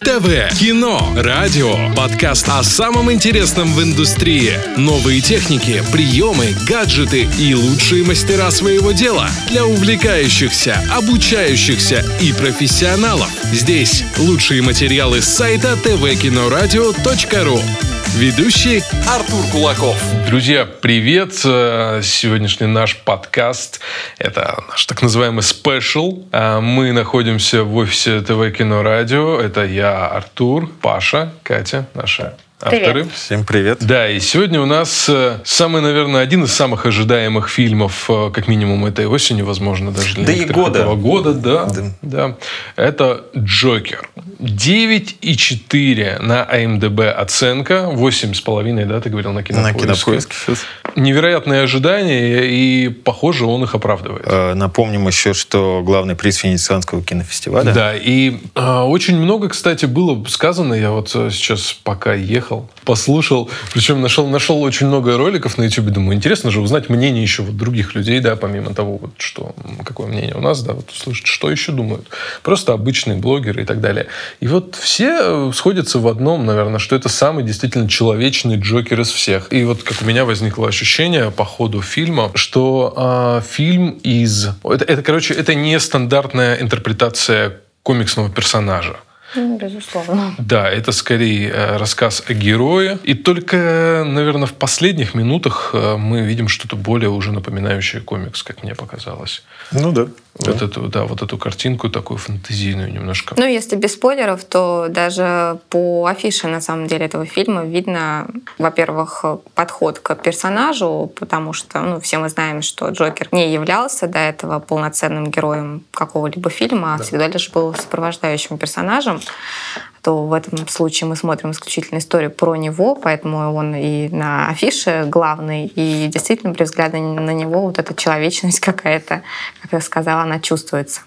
ТВ, кино, радио, подкаст о самом интересном в индустрии, новые техники, приемы, гаджеты и лучшие мастера своего дела для увлекающихся, обучающихся и профессионалов. Здесь лучшие материалы с сайта tvkinoradio.ru. Ведущий Артур Кулаков. Друзья, привет! Э, сегодняшний наш подкаст – это наш так называемый спешл. Э, мы находимся в офисе ТВ Кино Радио. Это я, Артур, Паша, Катя, наша авторы. Привет. Всем привет. Да, и сегодня у нас э, самый, наверное, один из самых ожидаемых фильмов, э, как минимум этой осени, возможно, даже для да и года. этого года. Да, да. да. Это «Джокер». 9,4 на АМДБ оценка, 8,5, да, ты говорил, на Кинопоиске. На Кинопоиске. Невероятные ожидания, и, похоже, он их оправдывает. Э, напомним еще, что главный приз Венецианского кинофестиваля. Да, и э, очень много, кстати, было сказано, я вот сейчас пока ехал, приехал, послушал, причем нашел, нашел очень много роликов на YouTube, думаю, интересно же узнать мнение еще вот других людей, да, помимо того, вот, что, какое мнение у нас, да, вот услышать, что еще думают. Просто обычные блогеры и так далее. И вот все э, сходятся в одном, наверное, что это самый действительно человечный Джокер из всех. И вот как у меня возникло ощущение по ходу фильма, что э, фильм из... Это, это, короче, это не стандартная интерпретация комиксного персонажа. Ну, безусловно. Да, это скорее э, рассказ о герое. И только, наверное, в последних минутах э, мы видим что-то более уже напоминающее комикс, как мне показалось. Ну да. Вот, да. Эту, да, вот эту картинку такую фантазийную немножко. Ну, если без спойлеров, то даже по афише, на самом деле, этого фильма видно, во-первых, подход к персонажу, потому что ну, все мы знаем, что Джокер не являлся до этого полноценным героем какого-либо фильма, а да. всегда лишь был сопровождающим персонажем то в этом случае мы смотрим исключительно историю про него, поэтому он и на афише главный, и действительно при взгляде на него вот эта человечность какая-то, как я сказала, она чувствуется.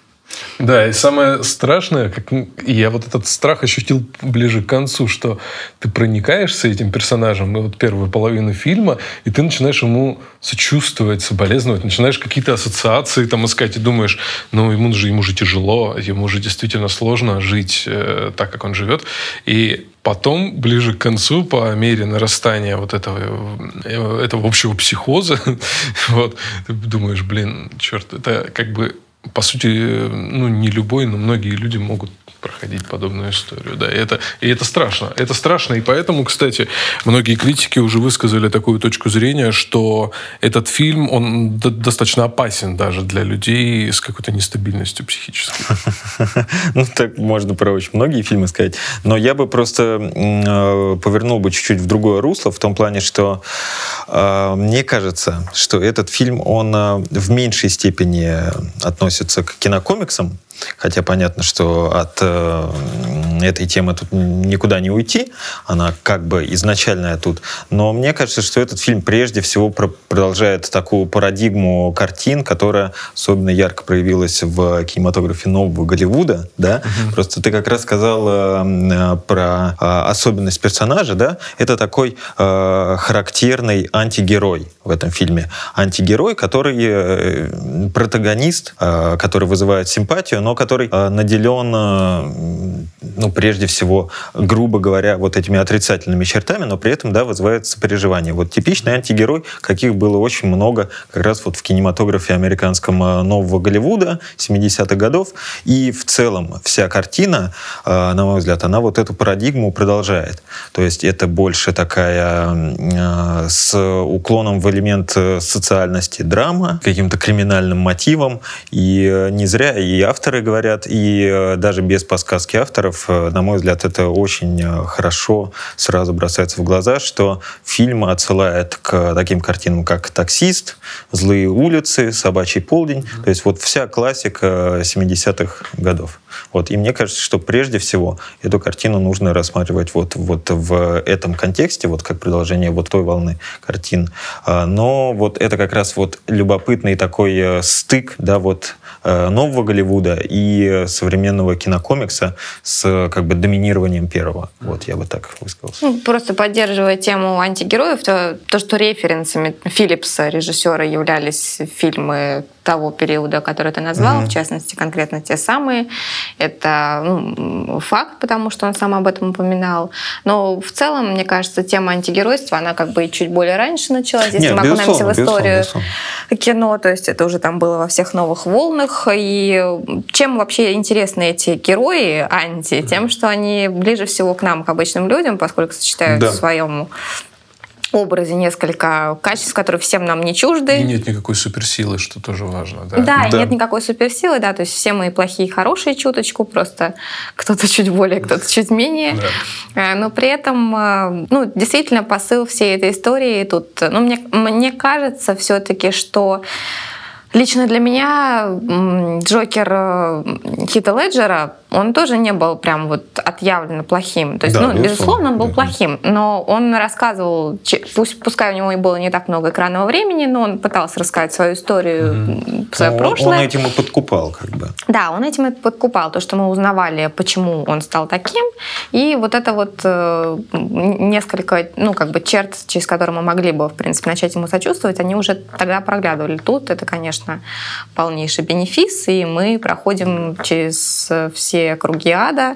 Да, и самое страшное, как я вот этот страх ощутил ближе к концу, что ты проникаешься этим персонажем, и вот первую половину фильма, и ты начинаешь ему сочувствовать, соболезновать, начинаешь какие-то ассоциации там искать, и думаешь, ну, ему же, ему же тяжело, ему же действительно сложно жить э, так, как он живет. И Потом, ближе к концу, по мере нарастания вот этого, э, этого общего психоза, вот, ты думаешь, блин, черт, это как бы по сути, ну, не любой, но многие люди могут проходить подобную историю. Да, и это, и это страшно. Это страшно. И поэтому, кстати, многие критики уже высказали такую точку зрения, что этот фильм, он достаточно опасен даже для людей с какой-то нестабильностью психической. Ну, так можно про очень многие фильмы сказать. Но я бы просто э, повернул бы чуть-чуть в другое русло, в том плане, что э, мне кажется, что этот фильм, он э, в меньшей степени относится к кинокомиксам, Хотя понятно, что от этой темы тут никуда не уйти. Она как бы изначальная тут. Но мне кажется, что этот фильм прежде всего про продолжает такую парадигму картин, которая особенно ярко проявилась в кинематографе нового Голливуда. Да? Uh-huh. Просто ты как раз сказал э, про э, особенность персонажа. Да? Это такой э, характерный антигерой в этом фильме. Антигерой, который э, протагонист, э, который вызывает симпатию, но который э, наделен, ну, прежде всего, грубо говоря, вот этими отрицательными чертами, но при этом, да, вызывает сопереживание. Вот типичный антигерой, каких было очень много как раз вот в кинематографе американском нового Голливуда 70-х годов. И в целом вся картина, на мой взгляд, она вот эту парадигму продолжает. То есть это больше такая с уклоном в элемент социальности драма, каким-то криминальным мотивом. И не зря и авторы говорят, и э, даже без подсказки авторов, э, на мой взгляд, это очень э, хорошо сразу бросается в глаза, что фильм отсылает к таким картинам, как «Таксист», «Злые улицы», «Собачий полдень», mm-hmm. то есть вот вся классика 70-х годов. Вот. И мне кажется, что прежде всего эту картину нужно рассматривать вот, вот в этом контексте, вот как продолжение вот той волны картин. А, но вот это как раз вот любопытный такой стык, да, вот э, нового Голливуда и современного кинокомикса с как бы доминированием первого. Вот я бы так высказался. Ну, просто поддерживая тему антигероев, то, то, что референсами Филлипса, режиссера, являлись фильмы того периода, который ты назвал, mm-hmm. в частности, конкретно те самые. Это ну, факт, потому что он сам об этом упоминал. Но в целом, мне кажется, тема антигеройства, она как бы чуть более раньше началась. Если Нет, мы окунаемся в историю безусловно, кино, то есть это уже там было во всех новых волнах. И чем вообще интересны эти герои анти? Тем, что они ближе всего к нам, к обычным людям, поскольку сочетают да. в своем образе несколько качеств, которые всем нам не чужды. И нет никакой суперсилы, что тоже важно. Да, да, да. нет никакой суперсилы, да, то есть все мы плохие и хорошие чуточку, просто кто-то чуть более, кто-то чуть менее. Да. Э, но при этом, э, ну, действительно, посыл всей этой истории тут, ну, мне, мне кажется все-таки, что Лично для меня Джокер э, Хита Леджера он тоже не был прям вот отъявленно плохим. То есть, да, ну, безусловно, он был да. плохим, но он рассказывал, пусть, пускай у него и было не так много экранного времени, но он пытался рассказать свою историю, mm-hmm. свое но прошлое. Он этим и подкупал, как бы. Да, он этим и подкупал, то, что мы узнавали, почему он стал таким, и вот это вот э, несколько, ну, как бы черт, через которые мы могли бы, в принципе, начать ему сочувствовать, они уже тогда проглядывали. Тут это, конечно, полнейший бенефис, и мы проходим через все круги ада,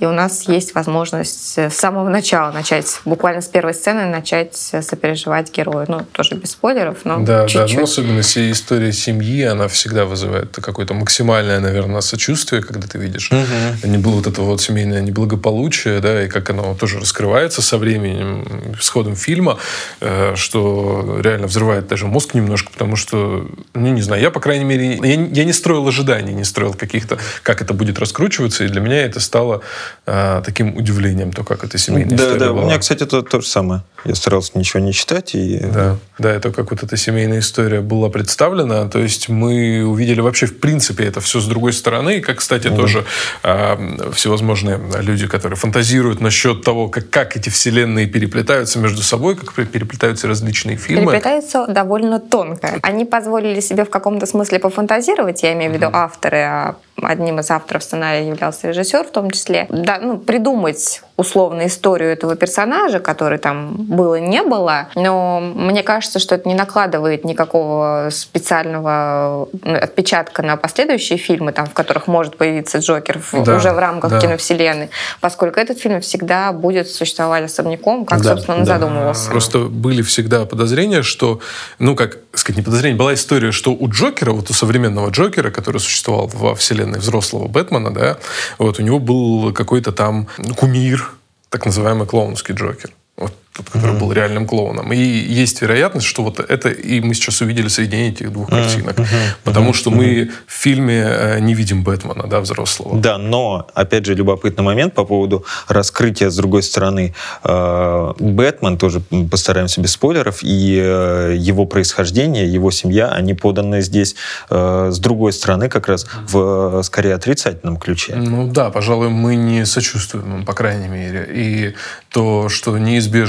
и у нас есть возможность с самого начала начать, буквально с первой сцены начать сопереживать герою. Ну, тоже без спойлеров, но Да, чуть-чуть. да, ну, особенно история семьи, она всегда вызывает какое-то максимальное, наверное, сочувствие, когда ты видишь угу. не было вот это вот семейное неблагополучие, да, и как оно тоже раскрывается со временем, с ходом фильма, э, что реально взрывает даже мозг немножко, потому что, ну, не знаю, я, по крайней мере, я, я не строил ожиданий, не строил каких-то, как это будет раскручиваться, и для меня это стало э, таким удивлением, то, как это семейная да, история Да, была. у меня, кстати, это то же самое. Я старался ничего не читать. И... Да, да, это как вот эта семейная история была представлена. То есть мы увидели вообще, в принципе, это все с другой стороны. Как, кстати, mm тоже э, всевозможные люди, которые фантазируют насчет того, как, как эти вселенные переплетаются между собой, как переплетаются различные фильмы. Переплетаются довольно тонко. Они позволили себе в каком-то смысле пофантазировать, я имею в виду mm авторы, а одним из авторов сценария являлся режиссер в том числе, да, ну, придумать условно историю этого персонажа, который там было, не было, но мне кажется, что это не накладывает никакого специального ну, отпечатка на последующие фильмы, там, в которых может появиться Джокер в, да, уже в рамках да. киновселенной, поскольку этот фильм всегда будет существовать особняком, как, да, собственно, он да. задумывался. Просто были всегда подозрения, что, ну, как сказать, не подозрение, была история, что у Джокера, вот у современного Джокера, который существовал во вселенной взрослого Бэтмена, да, вот у него был какой-то там кумир, так называемый клоунский Джокер. Вот который mm-hmm. был реальным клоуном. И есть вероятность, что вот это и мы сейчас увидели соединение этих двух mm-hmm. картинок. Mm-hmm. Потому что mm-hmm. мы в фильме э, не видим Бэтмена, да, взрослого. Да, но, опять же, любопытный момент по поводу раскрытия, с другой стороны, э, Бэтмен, тоже постараемся без спойлеров, и э, его происхождение, его семья, они поданы здесь с другой стороны как раз в скорее отрицательном ключе. Ну да, пожалуй, мы не сочувствуем, по крайней мере. И то, что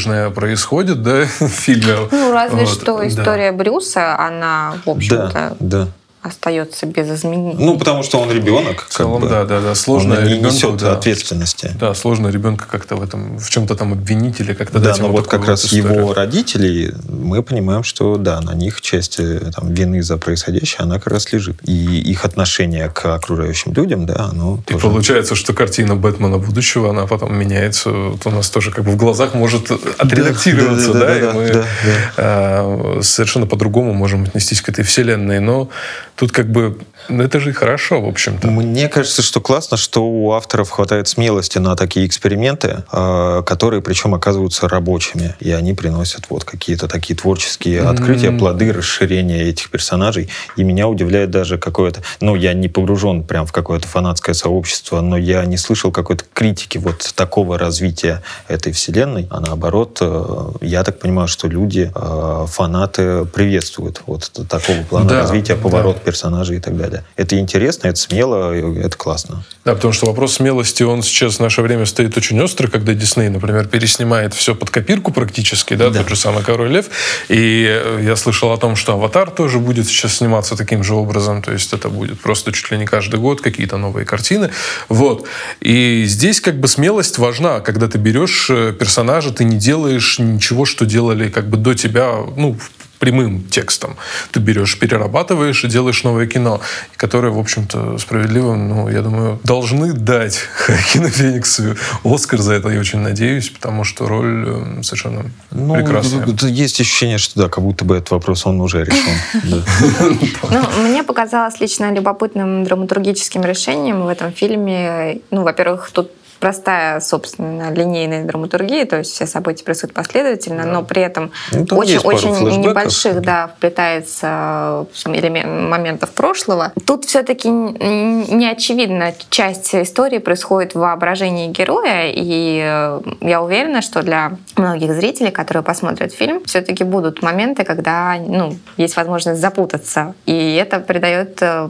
неизбежное происходит, да, в фильме. Ну, разве вот, что история да. Брюса, она, в общем-то, да, да остается без изменений. Ну, потому что он ребенок. В целом, как бы. да, да, да. Сложно он не ребенку, несет да, ответственности. Да, сложно ребенка как-то в этом, в чем-то там обвинить или как-то да, дать но вот как раз историю. его родители, мы понимаем, что да, на них часть э, там, вины за происходящее, она как раз лежит. И их отношение к окружающим людям, да, оно И тоже... получается, что картина Бэтмена будущего, она потом меняется, вот у нас тоже как бы в глазах может отредактироваться, да, да, да, да, и мы да, да. А, совершенно по-другому можем отнестись к этой вселенной, но Тут как бы ну, это же хорошо, в общем-то. Мне кажется, что классно, что у авторов хватает смелости на такие эксперименты, а, которые причем оказываются рабочими. И они приносят вот какие-то такие творческие открытия, mm-hmm. плоды расширения этих персонажей. И меня удивляет даже какое-то... Ну, я не погружен прям в какое-то фанатское сообщество, но я не слышал какой-то критики вот такого развития этой вселенной. А наоборот, э, я так понимаю, что люди, э, фанаты приветствуют вот такого плана да, развития, поворот да персонажей и так далее. Это интересно, это смело, это классно. Да, потому что вопрос смелости, он сейчас в наше время стоит очень остро, когда Дисней, например, переснимает все под копирку практически, да, да. тот же самый Король Лев. И э, я слышал о том, что Аватар тоже будет сейчас сниматься таким же образом, то есть это будет просто чуть ли не каждый год какие-то новые картины. Вот. И здесь как бы смелость важна, когда ты берешь э, персонажа, ты не делаешь ничего, что делали как бы до тебя, ну, прямым текстом. Ты берешь, перерабатываешь и делаешь новое кино, которое, в общем-то, справедливо, ну, я думаю, должны дать Хакину Фениксу Оскар за это, я очень надеюсь, потому что роль э, совершенно ну, прекрасная. Есть ощущение, что да, как будто бы этот вопрос он уже решен. Ну, мне показалось лично любопытным драматургическим решением в этом фильме. Ну, во-первых, тут простая, собственно, линейная драматургия, то есть все события происходят последовательно, да. но при этом ну, очень, очень небольших да, вплетается элемент, моментов прошлого. Тут все-таки не очевидно, часть истории происходит в воображении героя, и э, я уверена, что для многих зрителей, которые посмотрят фильм, все-таки будут моменты, когда ну, есть возможность запутаться, и это придает э,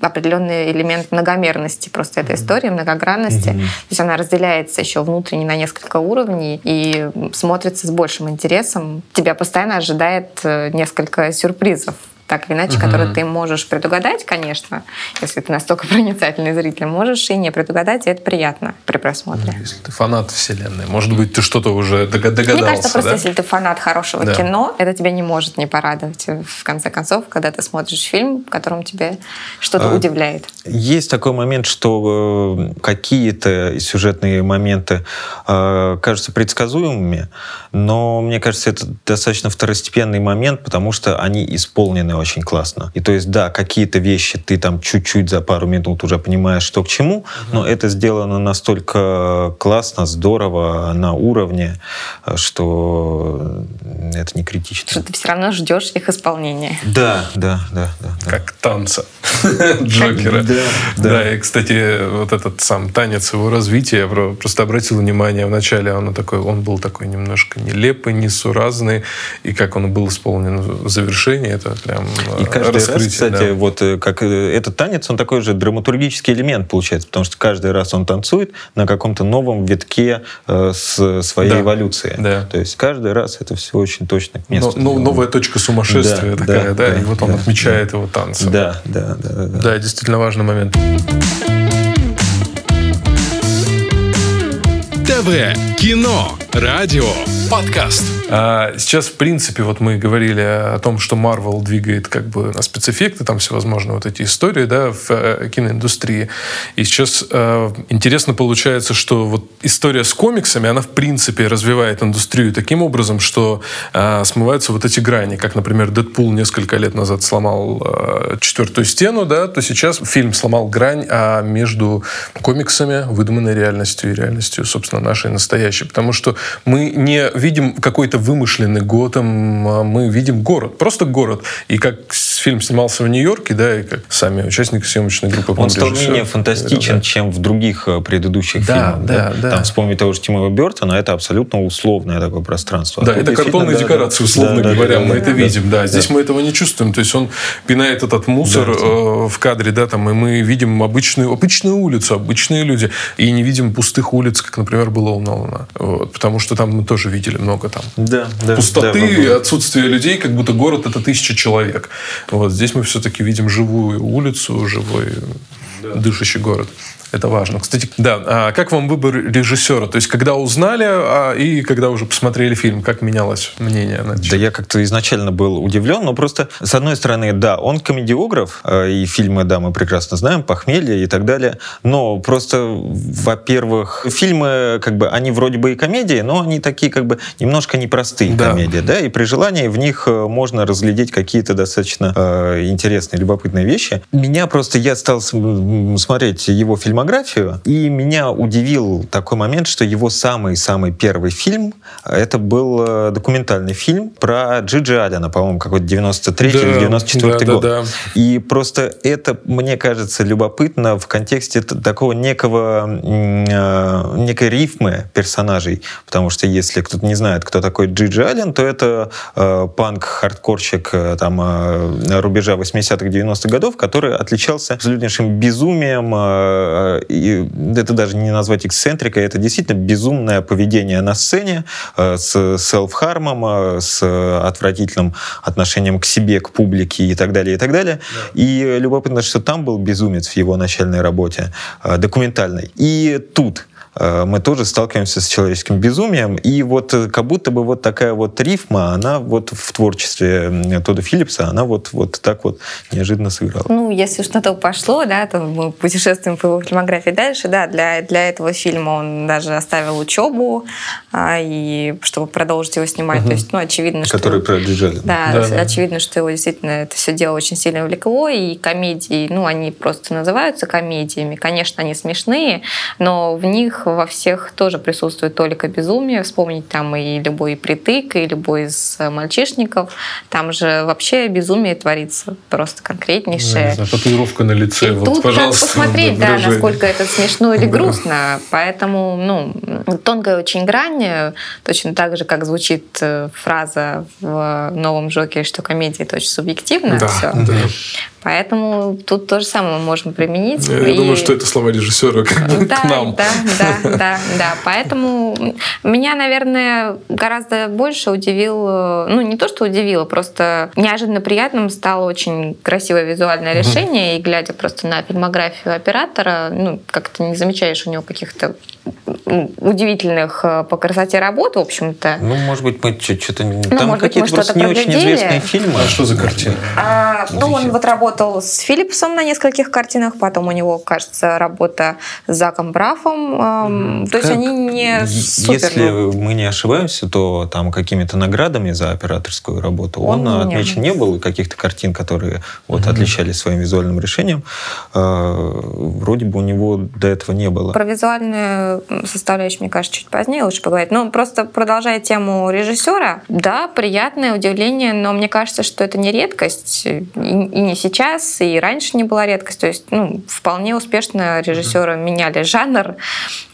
определенный элемент многомерности просто этой истории, многогранности. Mm-hmm есть она разделяется еще внутренне на несколько уровней и смотрится с большим интересом. Тебя постоянно ожидает э, несколько сюрпризов так или иначе, угу. которые ты можешь предугадать, конечно, если ты настолько проницательный зритель, можешь и не предугадать, и это приятно при просмотре. Если ты фанат вселенной, может быть, ты что-то уже догадался. Мне кажется, просто да? если ты фанат хорошего да. кино, это тебя не может не порадовать. В конце концов, когда ты смотришь фильм, в котором тебе что-то а, удивляет. Есть такой момент, что э, какие-то сюжетные моменты э, кажутся предсказуемыми, но мне кажется, это достаточно второстепенный момент, потому что они исполнены очень классно. И то есть, да, какие-то вещи ты там чуть-чуть за пару минут уже понимаешь, что к чему, угу. но это сделано настолько классно, здорово, на уровне, что это не критично. Что ты все равно ждешь их исполнения. Да, да, да. да, да. Как танца Джокера. Да, да. и, кстати, вот этот сам танец его развития, я просто обратил внимание, вначале он такой, он был такой немножко нелепый, несуразный, и как он был исполнен в завершении, это прям и каждый раз, кстати, да. вот э, как э, этот танец, он такой же драматургический элемент получается, потому что каждый раз он танцует на каком-то новом витке э, с своей да. эволюции. Да. То есть каждый раз это все очень точно к месту. Но, но, новая точка сумасшествия да, такая, да, да, да, и вот он да, отмечает да. его танцем. Да, да, да, да. Да, действительно важный момент. ТВ, кино, радио, подкаст. А сейчас, в принципе, вот мы говорили о том, что Marvel двигает как бы на спецэффекты, там всевозможные вот эти истории, да, в э, киноиндустрии. И сейчас э, интересно получается, что вот история с комиксами, она, в принципе, развивает индустрию таким образом, что э, смываются вот эти грани, как, например, Дэдпул несколько лет назад сломал э, четвертую стену, да, то сейчас фильм сломал грань а между комиксами, выдуманной реальностью и реальностью, собственно, нашей настоящей. Потому что мы не видим какой-то вымышленный Готэм, а мы видим город, просто город. И как фильм снимался в Нью-Йорке, да, и как сами участники съемочной группы. Он стал менее фантастичен, да. чем в других э, предыдущих да, фильмах. Да, да, да. Там, вспомнить того же Тима Бертона, это абсолютно условное такое пространство. Да, а это картонные декорации, условно да, говоря, да, мы да, это да, видим, да. Здесь да. мы этого не чувствуем. То есть он пинает этот мусор да, э, в кадре, да, там, и мы видим обычную, обычную улицу, обычные люди, и не видим пустых улиц, как, например, было у Нолана. Вот, потому что там мы тоже видели много там да, да, пустоты, да, отсутствие людей, как будто город это тысяча человек. Вот здесь мы все-таки видим живую улицу, живой да. дышащий город. Это важно. Кстати, да, а как вам выбор режиссера? То есть, когда узнали а, и когда уже посмотрели фильм, как менялось мнение? На да я как-то изначально был удивлен, но просто, с одной стороны, да, он комедиограф, а, и фильмы, да, мы прекрасно знаем, «Похмелье» и так далее, но просто, во-первых, фильмы, как бы, они вроде бы и комедии, но они такие, как бы, немножко непростые да. комедии, да, и при желании в них э, можно разглядеть какие-то достаточно э, интересные, любопытные вещи. Меня просто, я стал смотреть его фильмы фильмографию, и меня удивил такой момент, что его самый-самый первый фильм, это был э, документальный фильм про Джиджи Алина, по-моему, какой-то 93 да, или 94 да, год. Да, да. И просто это, мне кажется, любопытно в контексте такого некого, э, некой рифмы персонажей, потому что если кто-то не знает, кто такой Джиджи Аллен, то это э, панк-хардкорщик э, там э, рубежа 80-х, 90-х годов, который отличался абсолютнейшим безумием, э, и это даже не назвать эксцентрикой, это действительно безумное поведение на сцене э, с селф-хармом, э, с отвратительным отношением к себе, к публике и так далее, и так далее. Да. И любопытно, что там был безумец в его начальной работе, э, документальной. И тут мы тоже сталкиваемся с человеческим безумием. И вот э, как будто бы вот такая вот рифма, она вот в творчестве Тодда Филлипса, она вот, вот так вот неожиданно сыграла. Ну, если уж на то пошло, да, то мы путешествуем по его фильмографии дальше, да, для, для этого фильма он даже оставил учебу, а, и чтобы продолжить его снимать, угу. то есть, ну, очевидно, что... Который про Да, да, да, очевидно, что его действительно это все дело очень сильно влекло, и комедии, ну, они просто называются комедиями, конечно, они смешные, но в них во всех тоже присутствует только безумие. Вспомнить там и любой притык, и любой из мальчишников. Там же вообще безумие творится просто конкретнейшее. Да, татуировка на лице. И вот, тут пожалуйста, посмотреть, да, насколько это смешно или грустно. Поэтому, ну, тонкая очень грань, точно так же, как звучит э, фраза в новом Джокере, что комедия это очень субъективно. Да, все. да. Поэтому тут то же самое мы можем применить. Я, и... думаю, что это слова режиссера да, к нам. Да, да, да, да. Поэтому меня, наверное, гораздо больше удивило, ну не то, что удивило, просто неожиданно приятным стало очень красивое визуальное решение. И глядя просто на фильмографию оператора, ну как-то не замечаешь у него каких-то удивительных э, по красоте работ, в общем-то. Ну, может быть, мы что-то... Ну, Там какие-то просто не очень известные фильмы. А что за картина? А, ну, он вот работал с Филлипсом на нескольких картинах, потом у него, кажется, работа с Заком Брафом. То есть они не супер. Если мы не ошибаемся, то там какими-то наградами за операторскую работу он, он отмечен не был, и каких-то картин, которые вот mm-hmm. отличались своим визуальным решением, э, вроде бы у него до этого не было. Про визуальную составляющую, мне кажется, чуть позднее лучше поговорить. Ну, просто продолжая тему режиссера, да, приятное удивление, но мне кажется, что это не редкость, и не сейчас, и раньше не была редкость. То есть, ну, вполне успешно режиссеры mm-hmm. меняли жанр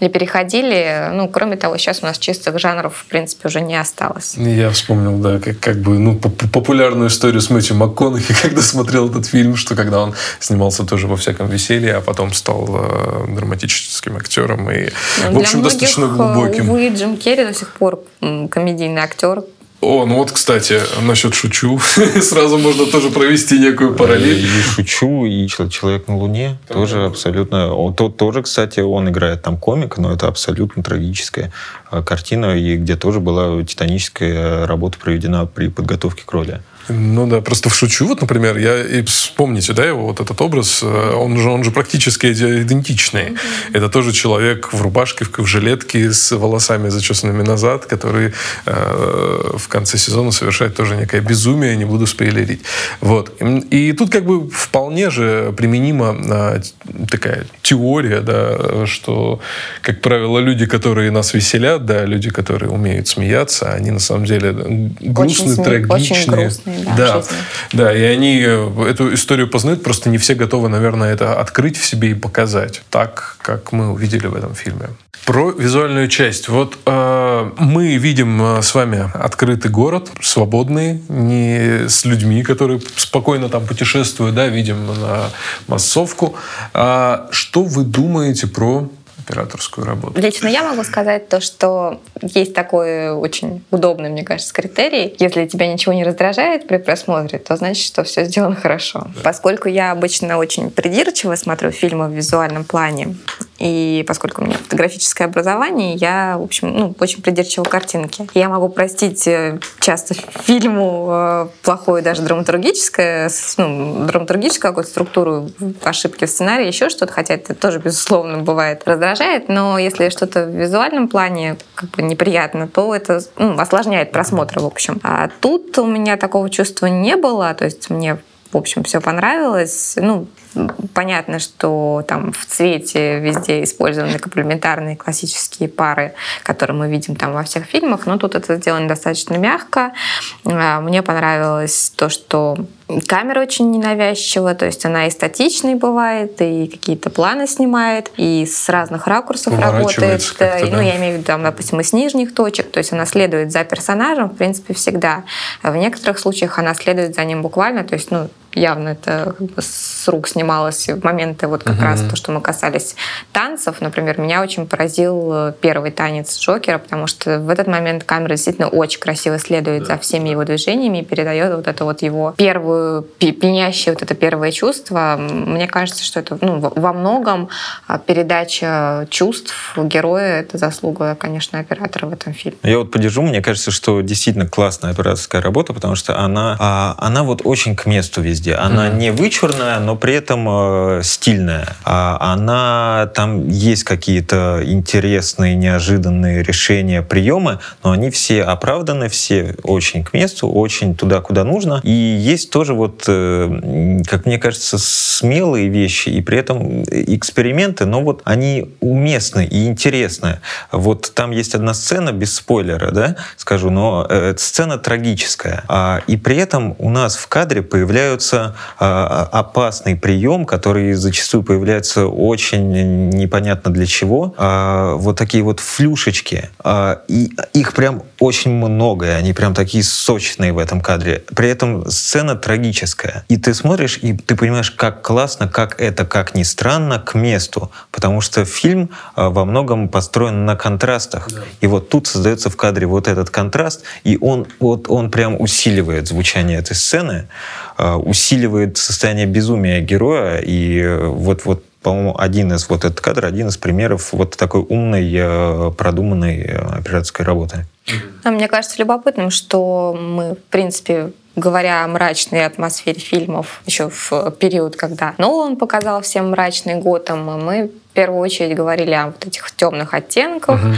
и переходили. Ну, кроме того, сейчас у нас чистых жанров, в принципе, уже не осталось. Я вспомнил, да, как, как бы, ну, популярную историю с Мэтью МакКонахи, когда смотрел этот фильм, что когда он снимался тоже во всяком веселье, а потом стал э, драматическим актером и в общем, достаточно многих, глубоким. Увы, Джим Керри до сих пор комедийный актер, о, ну вот, кстати, насчет шучу. Сразу можно тоже провести некую параллель. И шучу, и человек на Луне да, тоже да. абсолютно. Он, то, тоже, кстати, он играет там комик, но это абсолютно трагическая а, картина, и где тоже была титаническая работа проведена при подготовке к роли. Ну да, просто в шучу. Вот, например, я и вспомните, да, его вот этот образ, э, он же, он же практически идентичный. Mm-hmm. Это тоже человек в рубашке, в, в жилетке с волосами зачесанными назад, который э, в конце сезона совершает тоже некое безумие, не буду спойлерить. Вот. И, и тут как бы вполне же применима э, такая теория, да, что, как правило, люди, которые нас веселят, да, люди, которые умеют смеяться, они на самом деле грустные, очень трагичные. Очень грустные да, да, да, и они э, эту историю познают, просто не все готовы, наверное, это открыть в себе и показать так, как мы увидели в этом фильме. Про визуальную часть. Вот э, мы видим э, с вами открытый город, свободный, не с людьми, которые спокойно там путешествуют, да, видим на массовку. А что вы думаете про операторскую работу? Лично я могу сказать то, что есть такой очень удобный, мне кажется, критерий. Если тебя ничего не раздражает при просмотре, то значит, что все сделано хорошо. Да. Поскольку я обычно очень придирчиво смотрю фильмы в визуальном плане, и поскольку у меня фотографическое образование, я, в общем, ну, очень придирчива картинки. Я могу простить э, часто фильму э, плохое даже драматургическое, ну, драматургическую какую-то структуру, ошибки в сценарии, еще что-то, хотя это тоже, безусловно, бывает раздражает, но если что-то в визуальном плане как бы неприятно, то это ну, осложняет просмотр, в общем. А тут у меня такого чувства не было, то есть мне в общем, все понравилось. Ну, понятно, что там в цвете везде использованы комплементарные классические пары, которые мы видим там во всех фильмах, но тут это сделано достаточно мягко. А, мне понравилось то, что Камера очень ненавязчивая, то есть она и статичной бывает, и какие-то планы снимает, и с разных ракурсов работает. Да. Ну, я имею в виду, там, допустим, из нижних точек, то есть она следует за персонажем, в принципе, всегда. А в некоторых случаях она следует за ним буквально, то есть, ну, явно это как бы с рук снималось в моменты вот как uh-huh. раз то, что мы касались танцев. Например, меня очень поразил э, первый танец Джокера, потому что в этот момент камера действительно очень красиво следует да. за всеми его движениями и передает вот это вот его первую пенящее вот это первое чувство. Мне кажется, что это ну, во многом а, передача чувств героя — это заслуга, конечно, оператора в этом фильме. Я вот поддержу, мне кажется, что действительно классная операторская работа, потому что она, а, она вот очень к месту везде везде. Она mm-hmm. не вычурная, но при этом э, стильная. А она там есть какие-то интересные, неожиданные решения, приемы, но они все оправданы, все очень к месту, очень туда, куда нужно. И есть тоже вот, э, как мне кажется, смелые вещи и при этом эксперименты, но вот они уместны и интересны. Вот там есть одна сцена без спойлера, да, скажу, но э, сцена трагическая. А, и при этом у нас в кадре появляются появляется а, опасный прием, который зачастую появляется очень непонятно для чего. А, вот такие вот флюшечки. А, и их прям очень много, и они прям такие сочные в этом кадре. При этом сцена трагическая. И ты смотришь, и ты понимаешь, как классно, как это, как ни странно, к месту. Потому что фильм во многом построен на контрастах. Да. И вот тут создается в кадре вот этот контраст, и он, вот, он прям усиливает звучание этой сцены, усиливает усиливает состояние безумия героя. И вот, вот по-моему, один из вот этот кадр, один из примеров вот такой умной, э, продуманной э, операторской работы. А мне кажется любопытным, что мы, в принципе, говоря о мрачной атмосфере фильмов еще в период, когда Нолан показал всем мрачный Готэм, мы в первую очередь говорили о вот этих темных оттенках. Угу.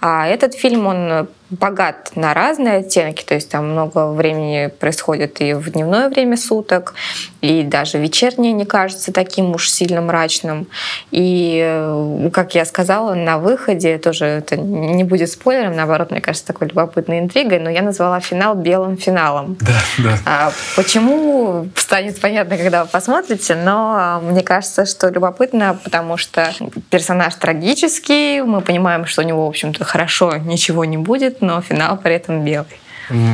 А этот фильм, он богат на разные оттенки, то есть там много времени происходит и в дневное время суток, и даже вечернее не кажется таким уж сильно мрачным. И, э, как я сказала, на выходе, тоже это не будет спойлером, наоборот, мне кажется, такой любопытной интригой, но я назвала финал белым финалом. Да, да. А почему, станет понятно, когда вы посмотрите, но мне кажется, что любопытно, потому что персонаж трагический, мы понимаем, что у него, в общем-то, хорошо ничего не будет, но финал при этом белый.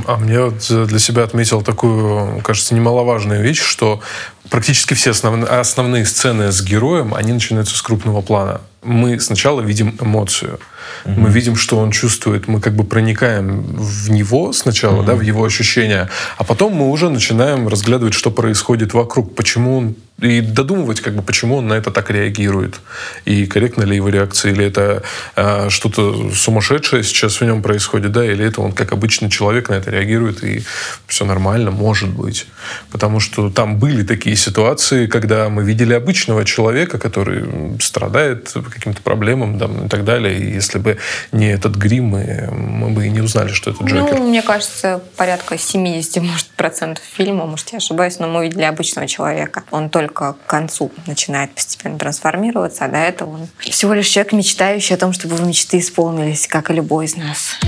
А мне вот для себя отметил такую, кажется, немаловажную вещь, что практически все основные, основные сцены с героем, они начинаются с крупного плана. Мы сначала видим эмоцию, mm-hmm. мы видим, что он чувствует, мы как бы проникаем в него сначала, mm-hmm. да, в его ощущения, а потом мы уже начинаем разглядывать, что происходит вокруг, почему он и додумывать, как бы, почему он на это так реагирует. И корректно ли его реакция, или это э, что-то сумасшедшее сейчас в нем происходит, да, или это он как обычный человек на это реагирует, и все нормально, может быть. Потому что там были такие ситуации, когда мы видели обычного человека, который страдает каким-то проблемам да, и так далее. И если бы не этот грим, мы, мы бы и не узнали, что это Джокер. Ну, мне кажется, порядка 70, может, процентов фильма, может, я ошибаюсь, но мы видели обычного человека. Он только только к концу начинает постепенно трансформироваться, а до этого он всего лишь человек, мечтающий о том, чтобы его мечты исполнились, как и любой из нас.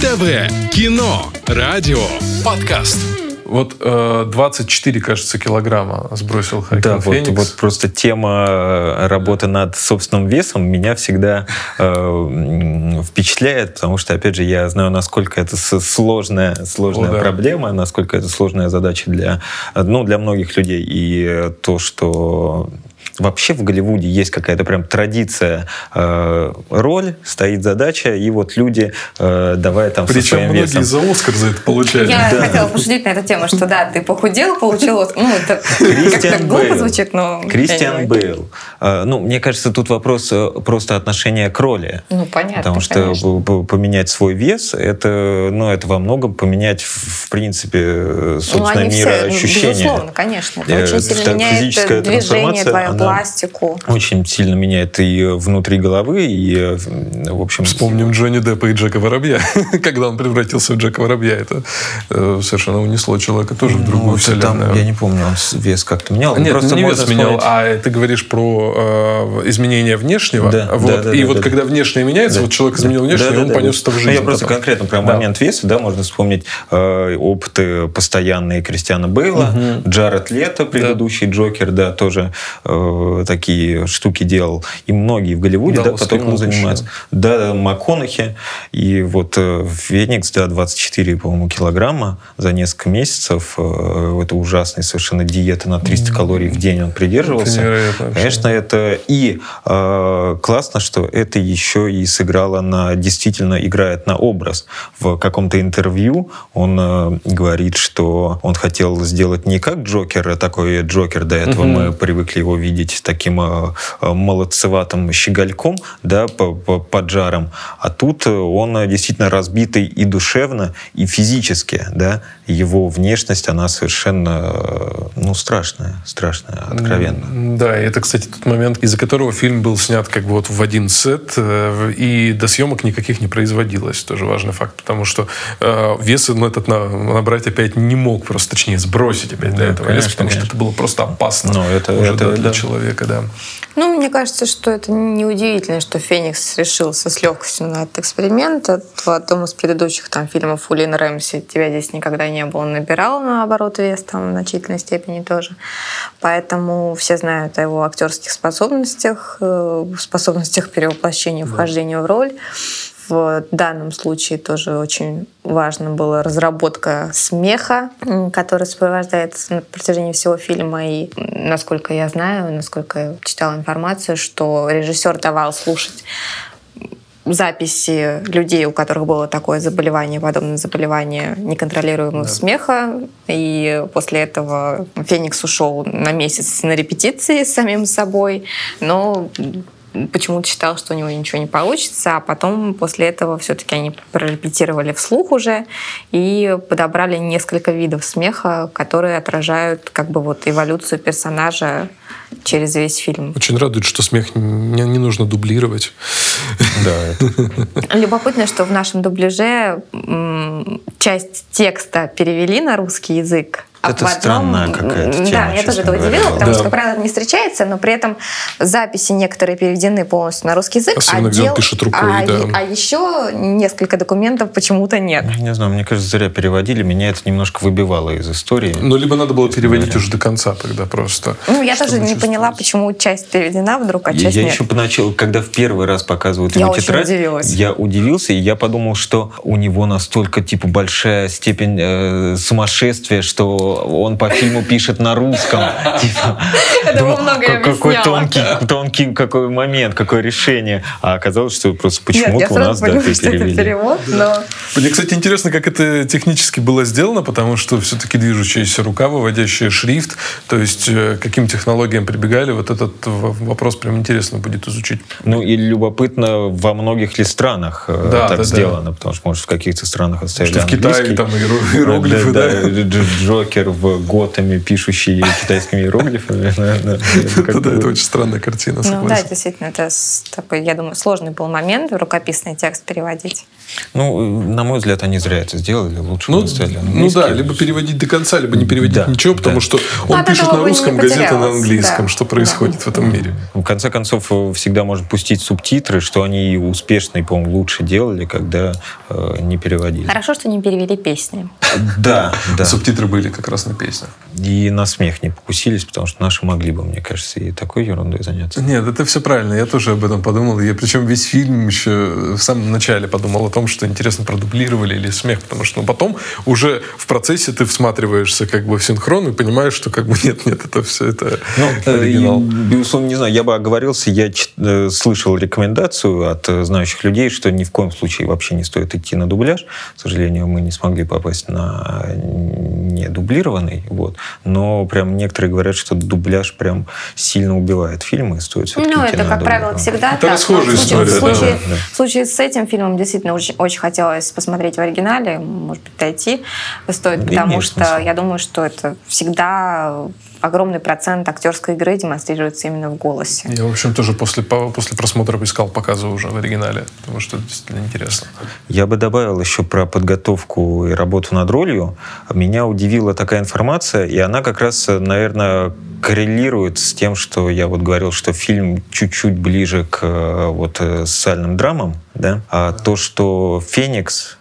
ТВ, кино, радио, подкаст. Вот э, 24, кажется, килограмма сбросил Хакин Да, Феникс. Вот, вот просто тема э, работы над собственным весом меня всегда э, впечатляет, потому что, опять же, я знаю, насколько это сложная, сложная О, да. проблема, насколько это сложная задача для, ну, для многих людей. И то, что вообще в Голливуде есть какая-то прям традиция, э, роль, стоит задача, и вот люди, э, давай там Причем со своим многие весом. за Оскар за это получают. Я да. хотела пошутить на эту тему, что да, ты похудел, получил Оскар. Ну, это как-то глупо звучит, но... Кристиан Бейл. Э, ну, мне кажется, тут вопрос э, просто отношения к роли. Ну, понятно, Потому что конечно. поменять свой вес, это, ну, это во многом поменять, в принципе, собственное ну, мироощущение. Безусловно, конечно. Это очень сильно меняет движение твое, пластику. Очень сильно меняет и внутри головы, и, в общем... Вспомним Джонни Деппа и Джека Воробья. Когда он превратился в Джека Воробья, это э, совершенно унесло человека тоже в другую Ну, вселенную. там, я не помню, он вес как-то менял. Нет, не вес менял, а ты говоришь про э, изменение внешнего. И вот да. когда внешнее меняется, вот человек изменил внешнее, он понес это в Ну, жизнь. Я просто конкретно про момент веса, да, можно вспомнить э, опыты постоянные Кристиана Бейла, Джаред Лето, предыдущий Джокер, да, тоже э, такие штуки делал. И многие в Голливуде, да, потом клуб занимаются. Да, МакКонахи. И вот э, Феникс, да, 24, по-моему, килограмма за несколько месяцев. Э, это ужасная совершенно диета на 300 калорий в день он придерживался. Это. Конечно, это и э, классно, что это еще и сыграло на действительно играет на образ. В каком-то интервью он э, говорит, что он хотел сделать не как Джокер, а такой Джокер до этого мы привыкли его видеть таким э, э, молодцеватым щегольком, да, по- по- поджаром, а тут э, он действительно разбитый и душевно, и физически, да, его внешность, она совершенно, ну, страшная, страшная, откровенно. Да, это, кстати, тот момент, из-за которого фильм был снят как бы вот в один сет, и до съемок никаких не производилось. Тоже важный факт, потому что вес он этот на- набрать опять не мог, просто точнее сбросить опять Ну, этого конечно, веса, потому что это было просто опасно Ну, это- уже это для да. человека, да. Ну, мне кажется, что это неудивительно, что Феникс решился с легкостью на этот эксперимент. В одном из предыдущих там, фильмов Улин Рэмси «Тебя здесь никогда не было» набирал, наоборот, вес там в значительной степени тоже. Поэтому все знают о его актерских способностях, э, способностях перевоплощения, вхождения в роль. В данном случае тоже очень важна была разработка смеха, который сопровождается на протяжении всего фильма. И, насколько я знаю, насколько я читала информацию, что режиссер давал слушать записи людей, у которых было такое заболевание, подобное заболевание неконтролируемого смеха. И после этого Феникс ушел на месяц на репетиции с самим собой, но почему-то считал, что у него ничего не получится, а потом после этого все-таки они прорепетировали вслух уже и подобрали несколько видов смеха, которые отражают как бы вот эволюцию персонажа через весь фильм. Очень радует, что смех не, не нужно дублировать. Да, Любопытно, что в нашем дубляже часть текста перевели на русский язык. А Это в одном- странная какая-то Да, тема, меня тоже это удивило, говоря. потому Да. что, как правило, это не встречается, но при этом записи некоторые переведены полностью на русский язык. Особенно, а где он пишет рукой, а, да. а еще несколько документов почему-то нет. Не знаю, мне кажется, зря переводили. Меня это немножко выбивало из истории. Ну, либо надо было переводить уже до конца тогда просто. Ну, я тоже не поняла, почему часть переведена вдруг, а Я, часть я нет. еще поначалу, когда в первый раз показывают Я его очень тетрадь, удивилась. я удивился, и я подумал, что у него настолько типа большая степень э, сумасшествия, что он по фильму пишет на русском. Типа, Это думал, какой тонкий, тонкий какой момент, какое решение. А оказалось, что просто почему-то у нас да, поняла, это что это перевели. перевод, но... Мне, кстати, интересно, как это технически было сделано, потому что все-таки движущаяся рука, выводящая шрифт, то есть э, каким технологиям прибегали, вот этот вопрос прям интересно будет изучить. Ну и любопытно, во многих ли странах э, Да, так да, да. сделано, потому что, может, в каких-то странах оставили Что в Китае там иеро- иероглифы, да? Дж- Джокер в Готэме, пишущий китайскими иероглифами. Да, да, это Да, очень странная картина, Ну да, согласен. действительно, это такой, я думаю, сложный был момент рукописный текст переводить. Ну, на мой взгляд, они зря это сделали. Лучше Ну, бы оставили ну да, либо переводить до конца, либо не переводить Да, ничего, потому да. что Ну, он пишет на русском, газета на английском. да. Что происходит в этом мире? В конце концов, э, всегда можно пустить субтитры, что они успешно, и, по-моему, лучше делали, когда э, не переводили. Хорошо, что не перевели песни. Да, да. Субтитры были как раз на песнях. И на смех не покусились, потому что наши могли бы, мне кажется, и такой ерундой заняться. Нет, это все правильно. Я тоже об этом подумал. Я причем весь фильм еще в самом начале подумал о том, что интересно, продублировали или смех. Потому что ну, потом уже в процессе ты всматриваешься как бы в синхрон и понимаешь, что как бы нет, нет, это все это Ну, э, оригинал. и, безусловно, не знаю, я бы оговорился, я э, слышал рекомендацию от э, знающих людей, что ни в коем случае вообще не стоит идти на дубляж. К сожалению, мы не смогли попасть на не дублированный, вот. Но прям некоторые говорят, что дубляж прям сильно убивает фильмы, и стоит все-таки Ну, это, как правило, всегда Это так. расхожая Но в случае- история, В случае, да, да. в случае с этим фильмом действительно очень, очень хотелось посмотреть в оригинале, может быть, дойти стоит, потому что смысл. я думаю, что это всегда огромный процент актерской игры демонстрируется именно в голосе. Я, в общем, тоже после, после просмотра искал показы уже в оригинале, потому что это действительно интересно. Я бы добавил еще про подготовку и работу над ролью. Меня удивила такая информация, и она как раз, наверное, коррелирует с тем, что я вот говорил, что фильм чуть-чуть ближе к э, вот э, социальным драмам, да, а то, что Феникс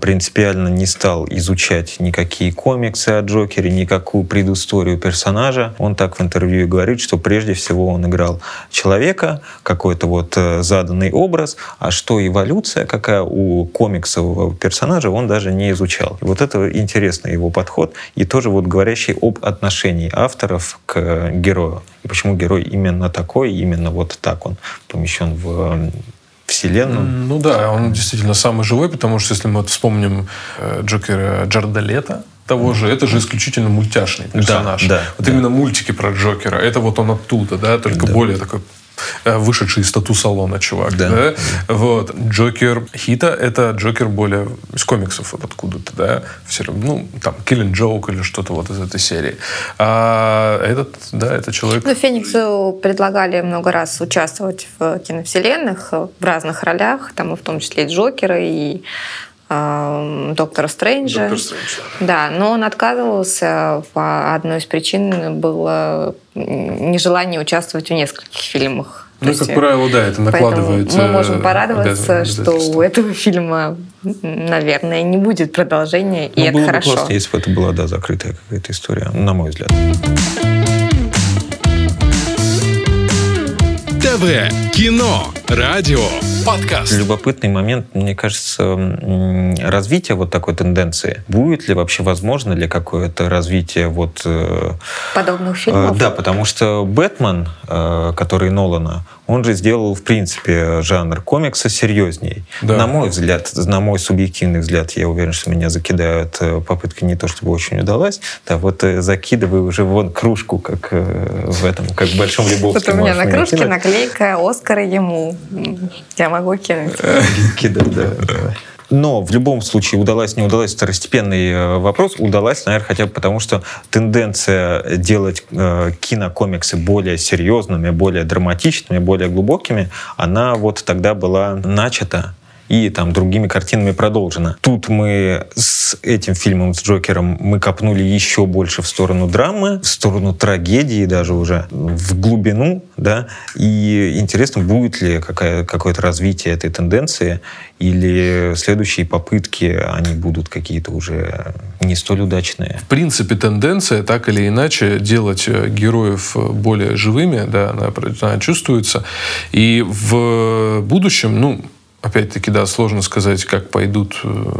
принципиально не стал изучать никакие комиксы о Джокере, никакую предысторию персонажа. Он так в интервью говорит, что прежде всего он играл человека, какой-то вот э, заданный образ, а что эволюция какая у комиксового персонажа, он даже не изучал. И вот это интересный его подход и тоже вот говорящий об отношении авторов к герою. И почему герой именно такой, именно вот так он помещен в вселенную. Ну да, он действительно самый живой, потому что если мы вот вспомним э, Джокера Джарда Лето, того же, это же исключительно мультяшный персонаж. Да, да, вот да. именно мультики про Джокера, это вот он оттуда, да, только да. более такой вышедший из тату-салона чувак. Да. Да? Вот. Джокер Хита — это Джокер более из комиксов вот откуда-то, да? Все, ну, там, Killing Joke или что-то вот из этой серии. А этот, да, это человек... Ну, Фениксу предлагали много раз участвовать в киновселенных в разных ролях, там, и в том числе и Джокера, и э, Доктора Стрэнджа. Доктор Стрэндж, да. да, но он отказывался. Одной из причин было нежелание участвовать в нескольких фильмах. Ну, как правило, да, это накладывает. Мы можем порадоваться, что у этого фильма, наверное, не будет продолжения, и ну, это было хорошо. Бы классно, если бы это была да, закрытая какая-то история, на мой взгляд. ТВ, кино, радио, подкаст. Любопытный момент, мне кажется, развитие вот такой тенденции. Будет ли вообще возможно ли какое-то развитие вот... Э, Подобных фильмов? Э, да, потому что «Бэтмен», э, который Нолана, он же сделал, в принципе, жанр комикса серьезней. Да. На мой взгляд, на мой субъективный взгляд, я уверен, что меня закидают. Попытка не то чтобы очень удалась. Да, вот закидываю уже вон кружку, как в этом, как в Большом Лебовске. Вот у меня на кружке наклейка «Оскар ему». Я могу кинуть. Кидать, да. Но в любом случае, удалась, не удалась, второстепенный э, вопрос. Удалась, наверное, хотя бы потому, что тенденция делать э, кинокомиксы более серьезными, более драматичными, более глубокими, она вот тогда была начата и там другими картинами продолжено. Тут мы с этим фильмом, с Джокером, мы копнули еще больше в сторону драмы, в сторону трагедии даже уже, в глубину, да, и интересно, будет ли какая, какое-то развитие этой тенденции, или следующие попытки, они будут какие-то уже не столь удачные. В принципе, тенденция так или иначе делать э, героев более живыми, да, она, она чувствуется. И в будущем, ну, Опять-таки, да, сложно сказать, как пойдут э,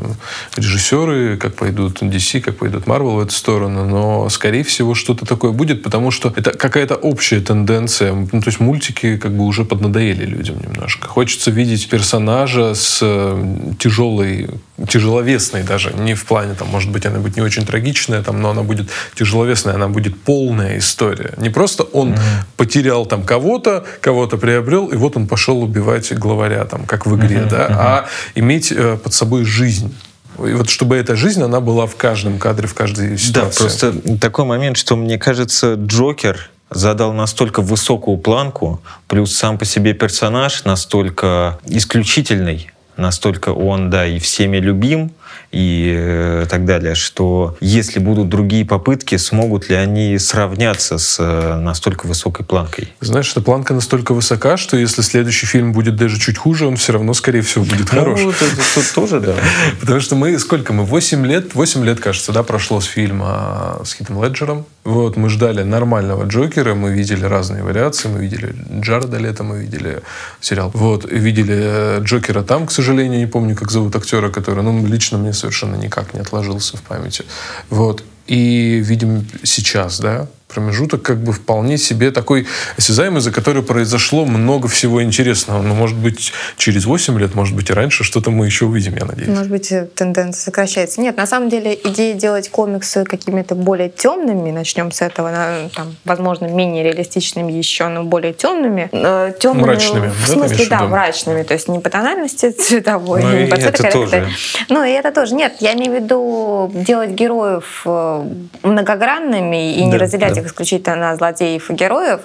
режиссеры, как пойдут DC, как пойдут Marvel в эту сторону, но, скорее всего, что-то такое будет, потому что это какая-то общая тенденция. Ну, то есть мультики как бы уже поднадоели людям немножко. Хочется видеть персонажа с э, тяжелой, тяжеловесной даже, не в плане, там, может быть, она будет не очень трагичная, там, но она будет тяжеловесная, она будет полная история. Не просто он mm-hmm. потерял там кого-то, кого-то приобрел, и вот он пошел убивать главаря, там, как в игре себе, да, а иметь э, под собой жизнь. И вот чтобы эта жизнь, она была в каждом кадре, в каждой ситуации. Да, просто такой момент, что мне кажется, Джокер задал настолько высокую планку, плюс сам по себе персонаж настолько исключительный, настолько он, да, и всеми любим, и э, так далее, что если будут другие попытки, смогут ли они сравняться с э, настолько высокой планкой? Знаешь, эта планка настолько высока, что если следующий фильм будет даже чуть хуже, он все равно, скорее всего, будет ну, хорош. Это, это тоже, да. Потому что мы, сколько мы, 8 лет, 8 лет, кажется, да, прошло с фильма с Хитом Леджером. Вот, мы ждали нормального Джокера, мы видели разные вариации, мы видели Джареда Лето, мы видели сериал. Вот, видели э, Джокера там, к сожалению, не помню, как зовут актера, который, ну, лично мне совершенно никак не отложился в памяти. Вот. И видим сейчас, да, промежуток как бы вполне себе такой осязаемый, за который произошло много всего интересного. Но, может быть, через 8 лет, может быть, и раньше что-то мы еще увидим, я надеюсь. Может быть, тенденция сокращается. Нет, на самом деле идея делать комиксы какими-то более темными, начнем с этого, там, возможно, менее реалистичными еще, но более темными. Э, темными мрачными. В смысле, да, да, мрачными. То есть не по тональности цветовой, ну, не по цветокоррекции. Ну, и это тоже. Нет, я имею в виду делать героев э, многогранными и да, не разделять этих исключительно на злодеев и героев,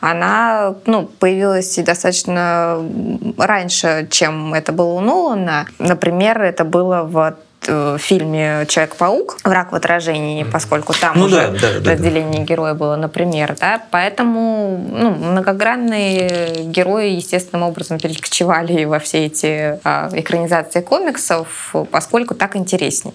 она ну, появилась достаточно раньше, чем это было у Нолана. Например, это было в в фильме Человек-паук Враг в отражении, поскольку там ну, уже да, да, разделение да. героя было, например, да, поэтому ну, многогранные герои естественным образом перекочевали во все эти а, экранизации комиксов, поскольку так интереснее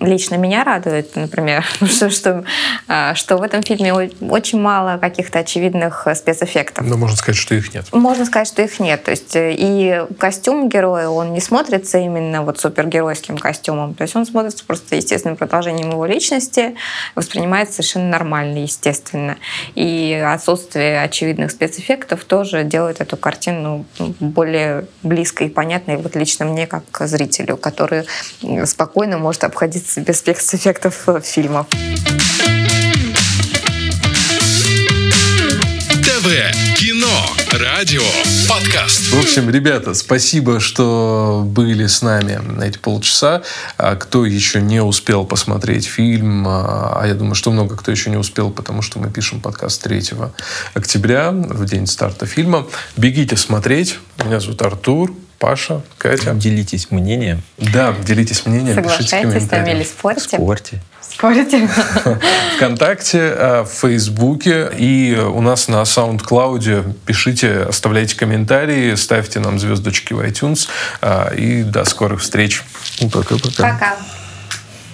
лично меня радует, например, что, что, а, что в этом фильме очень мало каких-то очевидных спецэффектов. Но можно сказать, что их нет. Можно сказать, что их нет. То есть э, и костюм героя, он не смотрится именно вот супергеройским костюмом. То есть он смотрится просто естественным продолжением его личности, воспринимается совершенно нормально, естественно. И отсутствие очевидных спецэффектов тоже делает эту картину более близкой и понятной вот лично мне, как зрителю, который спокойно может обходиться без спецэффектов фильмов. ТВ, кино, радио, подкаст. В общем, ребята, спасибо, что были с нами на эти полчаса. А кто еще не успел посмотреть фильм, а, а я думаю, что много кто еще не успел, потому что мы пишем подкаст 3 октября, в день старта фильма, бегите смотреть. Меня зовут Артур. Паша, Катя. Делитесь мнением. Да, делитесь мнением, Соглашайтесь с нами или спорьте. Спорьте. Спорите. Вконтакте, э, в Фейсбуке и у нас на SoundCloud. Пишите, оставляйте комментарии, ставьте нам звездочки в iTunes. Э, и до скорых встреч. Пока-пока. Пока.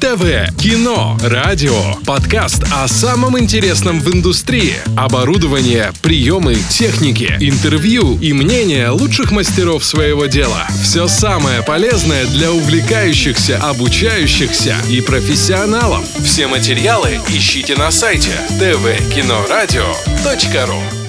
ТВ, кино, радио, подкаст о самом интересном в индустрии, оборудование, приемы, техники, интервью и мнения лучших мастеров своего дела. Все самое полезное для увлекающихся, обучающихся и профессионалов. Все материалы ищите на сайте tvkinoradio.ru